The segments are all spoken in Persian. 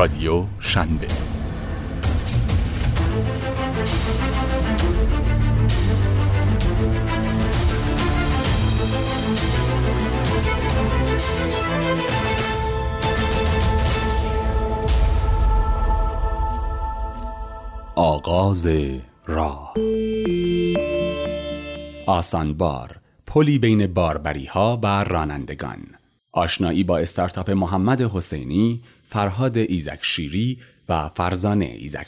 رادیو شنبه. آغاز راه. آسانبار پلی بین باربری ها و رانندگان. آشنایی با استارتاپ محمد حسینی، فرهاد ایزک شیری و فرزانه ایزک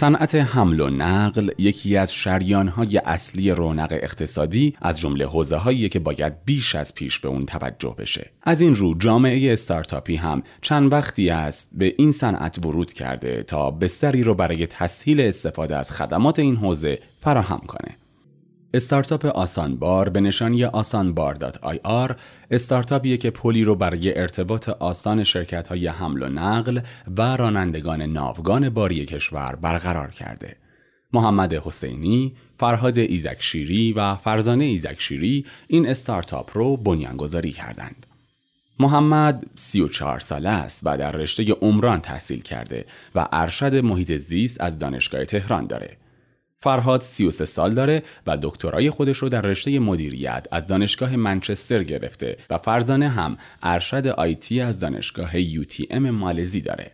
صنعت حمل و نقل یکی از شریانهای اصلی رونق اقتصادی از جمله حوزه که باید بیش از پیش به اون توجه بشه. از این رو جامعه استارتاپی هم چند وقتی است به این صنعت ورود کرده تا بستری رو برای تسهیل استفاده از خدمات این حوزه فراهم کنه. استارتاپ آسانبار به نشانی آسانبار.ir استارتاپیه که پلی رو برای ارتباط آسان شرکت های حمل و نقل و رانندگان ناوگان باری کشور برقرار کرده. محمد حسینی، فرهاد ایزکشیری و فرزانه ایزکشیری این استارتاپ رو بنیانگذاری کردند. محمد 34 ساله است و در رشته عمران تحصیل کرده و ارشد محیط زیست از دانشگاه تهران داره. فرهاد 33 سال داره و دکترای خودش رو در رشته مدیریت از دانشگاه منچستر گرفته و فرزانه هم ارشد IT از دانشگاه ام مالزی داره.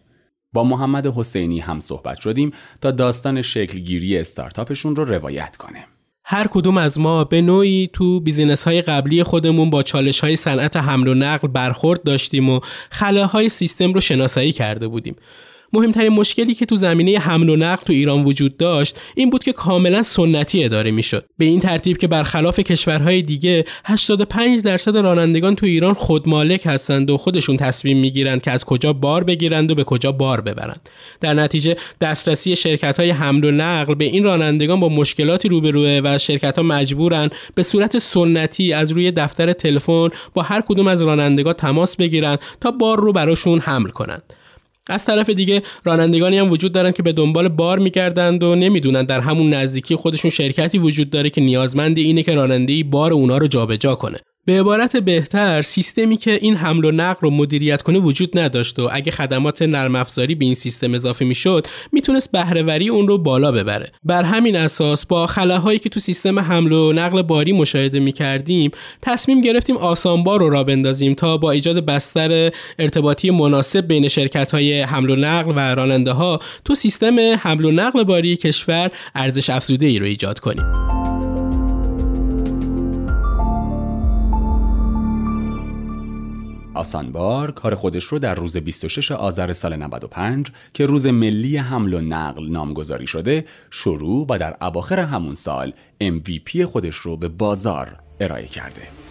با محمد حسینی هم صحبت شدیم تا داستان شکلگیری استارتاپشون رو روایت کنه. هر کدوم از ما به نوعی تو business های قبلی خودمون با چالش های صنعت حمل و نقل برخورد داشتیم و خلاهای سیستم رو شناسایی کرده بودیم. مهمترین مشکلی که تو زمینه حمل و نقل تو ایران وجود داشت این بود که کاملا سنتی اداره می‌شد. به این ترتیب که برخلاف کشورهای دیگه 85 درصد رانندگان تو ایران خودمالک هستند و خودشون تصمیم می‌گیرند که از کجا بار بگیرند و به کجا بار ببرند. در نتیجه دسترسی شرکت های حمل و نقل به این رانندگان با مشکلاتی روبروه و شرکت ها مجبورن به صورت سنتی از روی دفتر تلفن با هر کدوم از رانندگان تماس بگیرند تا بار رو براشون حمل کنند. از طرف دیگه رانندگانی هم وجود دارن که به دنبال بار میگردند و نمی‌دونن در همون نزدیکی خودشون شرکتی وجود داره که نیازمند اینه که رانندگی بار اونا رو جابجا کنه. به عبارت بهتر سیستمی که این حمل و نقل رو مدیریت کنه وجود نداشت و اگه خدمات نرم افزاری به این سیستم اضافه می‌شد می‌تونست بهرهوری اون رو بالا ببره. بر همین اساس با خلاهایی که تو سیستم حمل و نقل باری مشاهده می‌کردیم تصمیم گرفتیم آسانبار رو را بندازیم تا با ایجاد بستر ارتباطی مناسب بین شرکت های حمل و نقل و راننده ها تو سیستم حمل و نقل باری کشور ارزش افزوده ای رو ایجاد کنیم. آسانبار کار خودش رو در روز 26 آذر سال 95 که روز ملی حمل و نقل نامگذاری شده شروع و در اواخر همون سال MVP خودش رو به بازار ارائه کرده.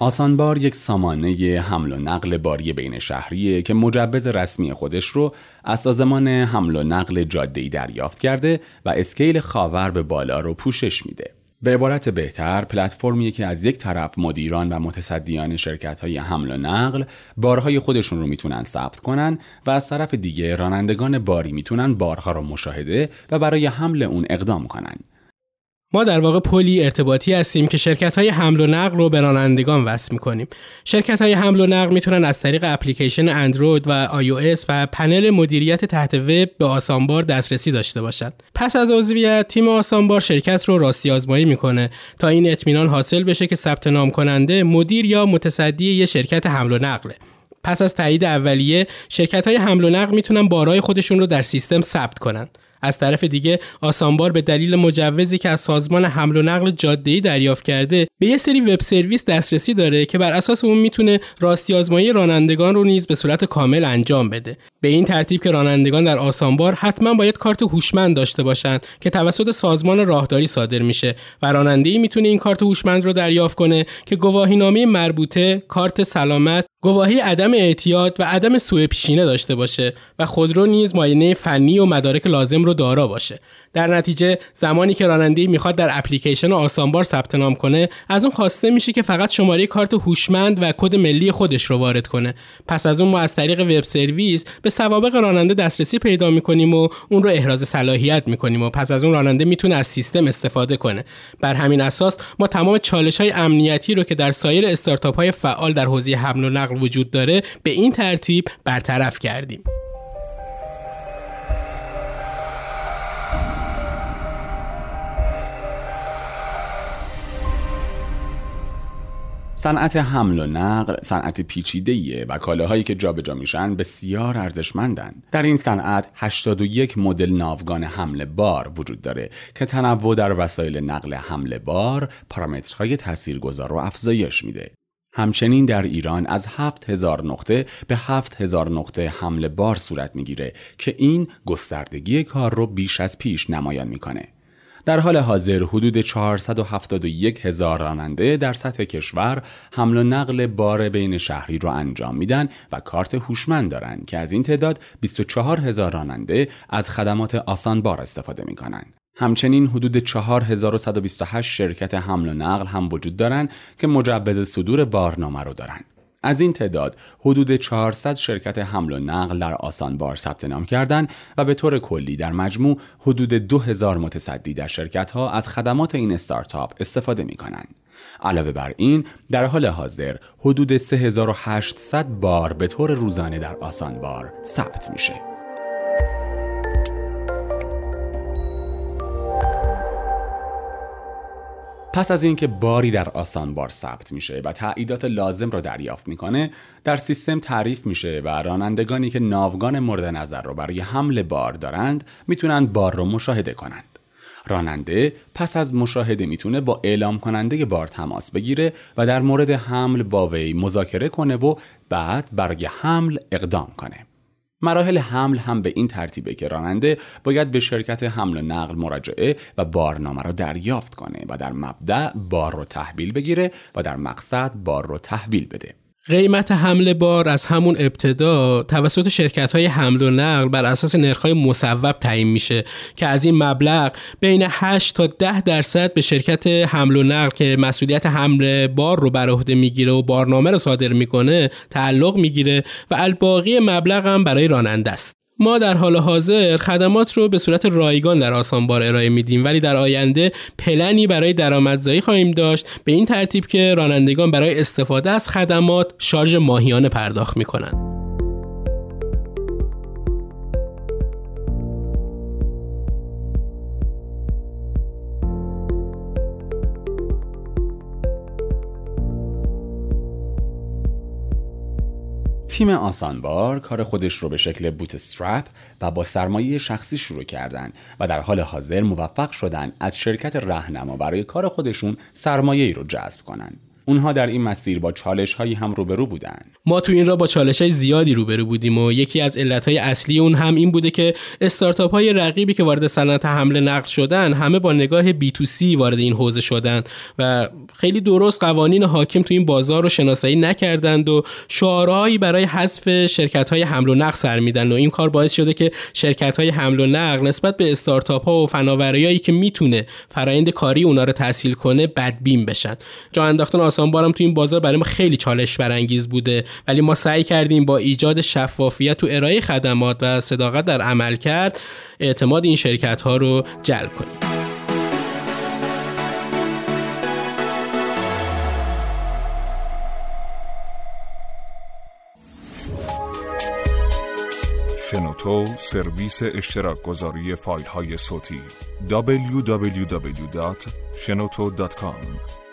آسانبار یک سامانه حمل و نقل باری بین شهریه که مجوز رسمی خودش رو از سازمان حمل و نقل جاده‌ای دریافت کرده و اسکیل خاور به بالا رو پوشش میده. به عبارت بهتر پلتفرمیه که از یک طرف مدیران و متصدیان شرکت های حمل و نقل بارهای خودشون رو می‌تونن ثبت کنن و از طرف دیگه رانندگان باری می‌تونن بارها رو مشاهده و برای حمل اون اقدام کنن ما در واقع پلی ارتباطی هستیم که شرکت های حمل و نقل رو به رانندگان وصل می‌کنیم. شرکت های حمل و نقل می‌تونن از طریق اپلیکیشن اندروید و iOS و پنل مدیریت تحت وب به آسانبار دسترسی داشته باشند. پس از عضویت تیم آسانبار شرکت رو راستی آزمایی می‌کنه تا این اطمینان حاصل بشه که ثبت نام کننده مدیر یا متصدی یه شرکت حمل و نقله. پس از تایید اولیه شرکت های حمل و نقل می‌تونن بارای خودشون رو در سیستم ثبت کنند. از طرف دیگه آسانبار به دلیل مجوزی که از سازمان حمل و نقل جاده‌ای دریافت کرده به یه سری وب سرویس دسترسی داره که بر اساس اون می‌تونه راستی آزمایی رانندگان رو نیز به صورت کامل انجام بده. به این ترتیب که رانندگان در آسانبار حتما باید کارت هوشمند داشته باشند که توسط سازمان راهداری صادر میشه و راننده‌ای می‌تونه این کارت هوشمند رو دریافت کنه که گواهینامه مربوطه کارت سلامت گواهی عدم اعتیاد و عدم سوء پیشینه داشته باشه و خودرو نیز ماینه فنی و مدارک لازم رو دارا باشه. در نتیجه زمانی که راننده می‌خواد در اپلیکیشن آسانبار ثبت نام کنه از اون خواسته میشه که فقط شماره کارت هوشمند و کد ملی خودش رو وارد کنه. پس از اون ما از طریق وب سرویس به سوابق راننده دسترسی پیدا می‌کنیم و اون رو احراز صلاحیت می‌کنیم و پس از اون راننده می‌تونه از سیستم استفاده کنه. بر همین اساس ما تمام چالش های امنیتی رو که در سایر استارتاپ های فعال در حوزه حمل و وجود داره به این ترتیب برطرف کردیم. صنعت حمل و نقل صنعت پیچیده و کالاهایی که جابجا میشن بسیار ارزشمندن. در این صنعت 81 مدل ناوگان حمل بار وجود داره که تنوع در وسایل نقل حمل بار پارامترهای تاثیرگذار رو افزایش میده. همچنین در ایران از 7000 نقطه به 7000 نقطه حمل بار صورت می‌گیره که این گستردگی کار رو بیش از پیش نمایان می‌کنه. در حال حاضر حدود 471 هزار راننده در سطح کشور حمل و نقل بار بین شهری رو انجام میدن و کارت هوشمند دارند که از این تعداد 24 هزار راننده از خدمات آسان بار استفاده می همچنین حدود 4128 شرکت حمل و نقل هم وجود دارند که مجوز صدور بارنامه رو دارند. از این تعداد حدود 400 شرکت حمل و نقل در آسان بار ثبت نام کردند و به طور کلی در مجموع حدود 2000 متصدی در شرکت ها از خدمات این استارتاپ استفاده می کنند. علاوه بر این در حال حاضر حدود 3800 بار به طور روزانه در آسان بار ثبت میشه. پس از اینکه باری در آسان بار ثبت میشه و تاییدات لازم را دریافت می‌کنه در سیستم تعریف میشه و رانندگانی که ناوگان مورد نظر رو برای حمل بار دارند می‌تونند بار رو مشاهده کنند. راننده پس از مشاهده می‌تونه با اعلام کننده بار تماس بگیره و در مورد حمل با وی مذاکره کنه و بعد برای حمل اقدام کنه. مراحل حمل هم به این ترتیبه که راننده باید به شرکت حمل و نقل مراجعه و بارنامه را دریافت کنه و در مبدع بار رو تحویل بگیره و در مقصد بار رو تحویل بده. قیمت حمل بار از همون ابتدا توسط شرکت های حمل و نقل بر اساس نرخ های مصوب تعیین میشه که از این مبلغ بین 8 تا 10 درصد به شرکت حمل و نقل که مسئولیت حمل بار رو بر عهده می‌گیره و بارنامه رو صادر می‌کنه تعلق می‌گیره و الباقی مبلغ هم برای راننده است. ما در حال حاضر خدمات رو به صورت رایگان در آسانبار ارائه میدیم ولی در آینده پلنی برای درآمدزایی خواهیم داشت به این ترتیب که رانندگان برای استفاده از خدمات شارژ ماهیانه پرداخت می‌کنند. تیم آسانبار کار خودش رو به شکل بوت استرپ و با سرمایه شخصی شروع کردن و در حال حاضر موفق شدن از شرکت رهنما برای کار خودشون سرمایه ای رو جذب کنند. اونها در این مسیر با چالش هایی هم روبرو بودن ما تو این را با چالش های زیادی روبرو بودیم و یکی از علت های اصلی اون هم این بوده که استارتاپ های رقیبی که وارد صنعت حمل نقل شدن همه با نگاه بی تو سی وارد این حوزه شدن و خیلی درست قوانین حاکم تو این بازار رو شناسایی نکردند و شعارهایی برای حذف شرکت های حمل و نقل سر میدن و این کار باعث شده که شرکت های حمل و نقل نسبت به استارتاپ ها و فناوریایی که می‌تونه فرایند کاری اونا رو تحصیل کنه بدبین بشن. جا انداختن آسان بارم تو این بازار برای ما خیلی چالش برانگیز بوده. ولی ما سعی کردیم با ایجاد شفافیت تو ارائه خدمات و صداقت در عمل کرد اعتماد این شرکت ها رو جلب کنیم. شنوتو سرویس اشتراک گذاری فایل های صوتی www.shenoto.com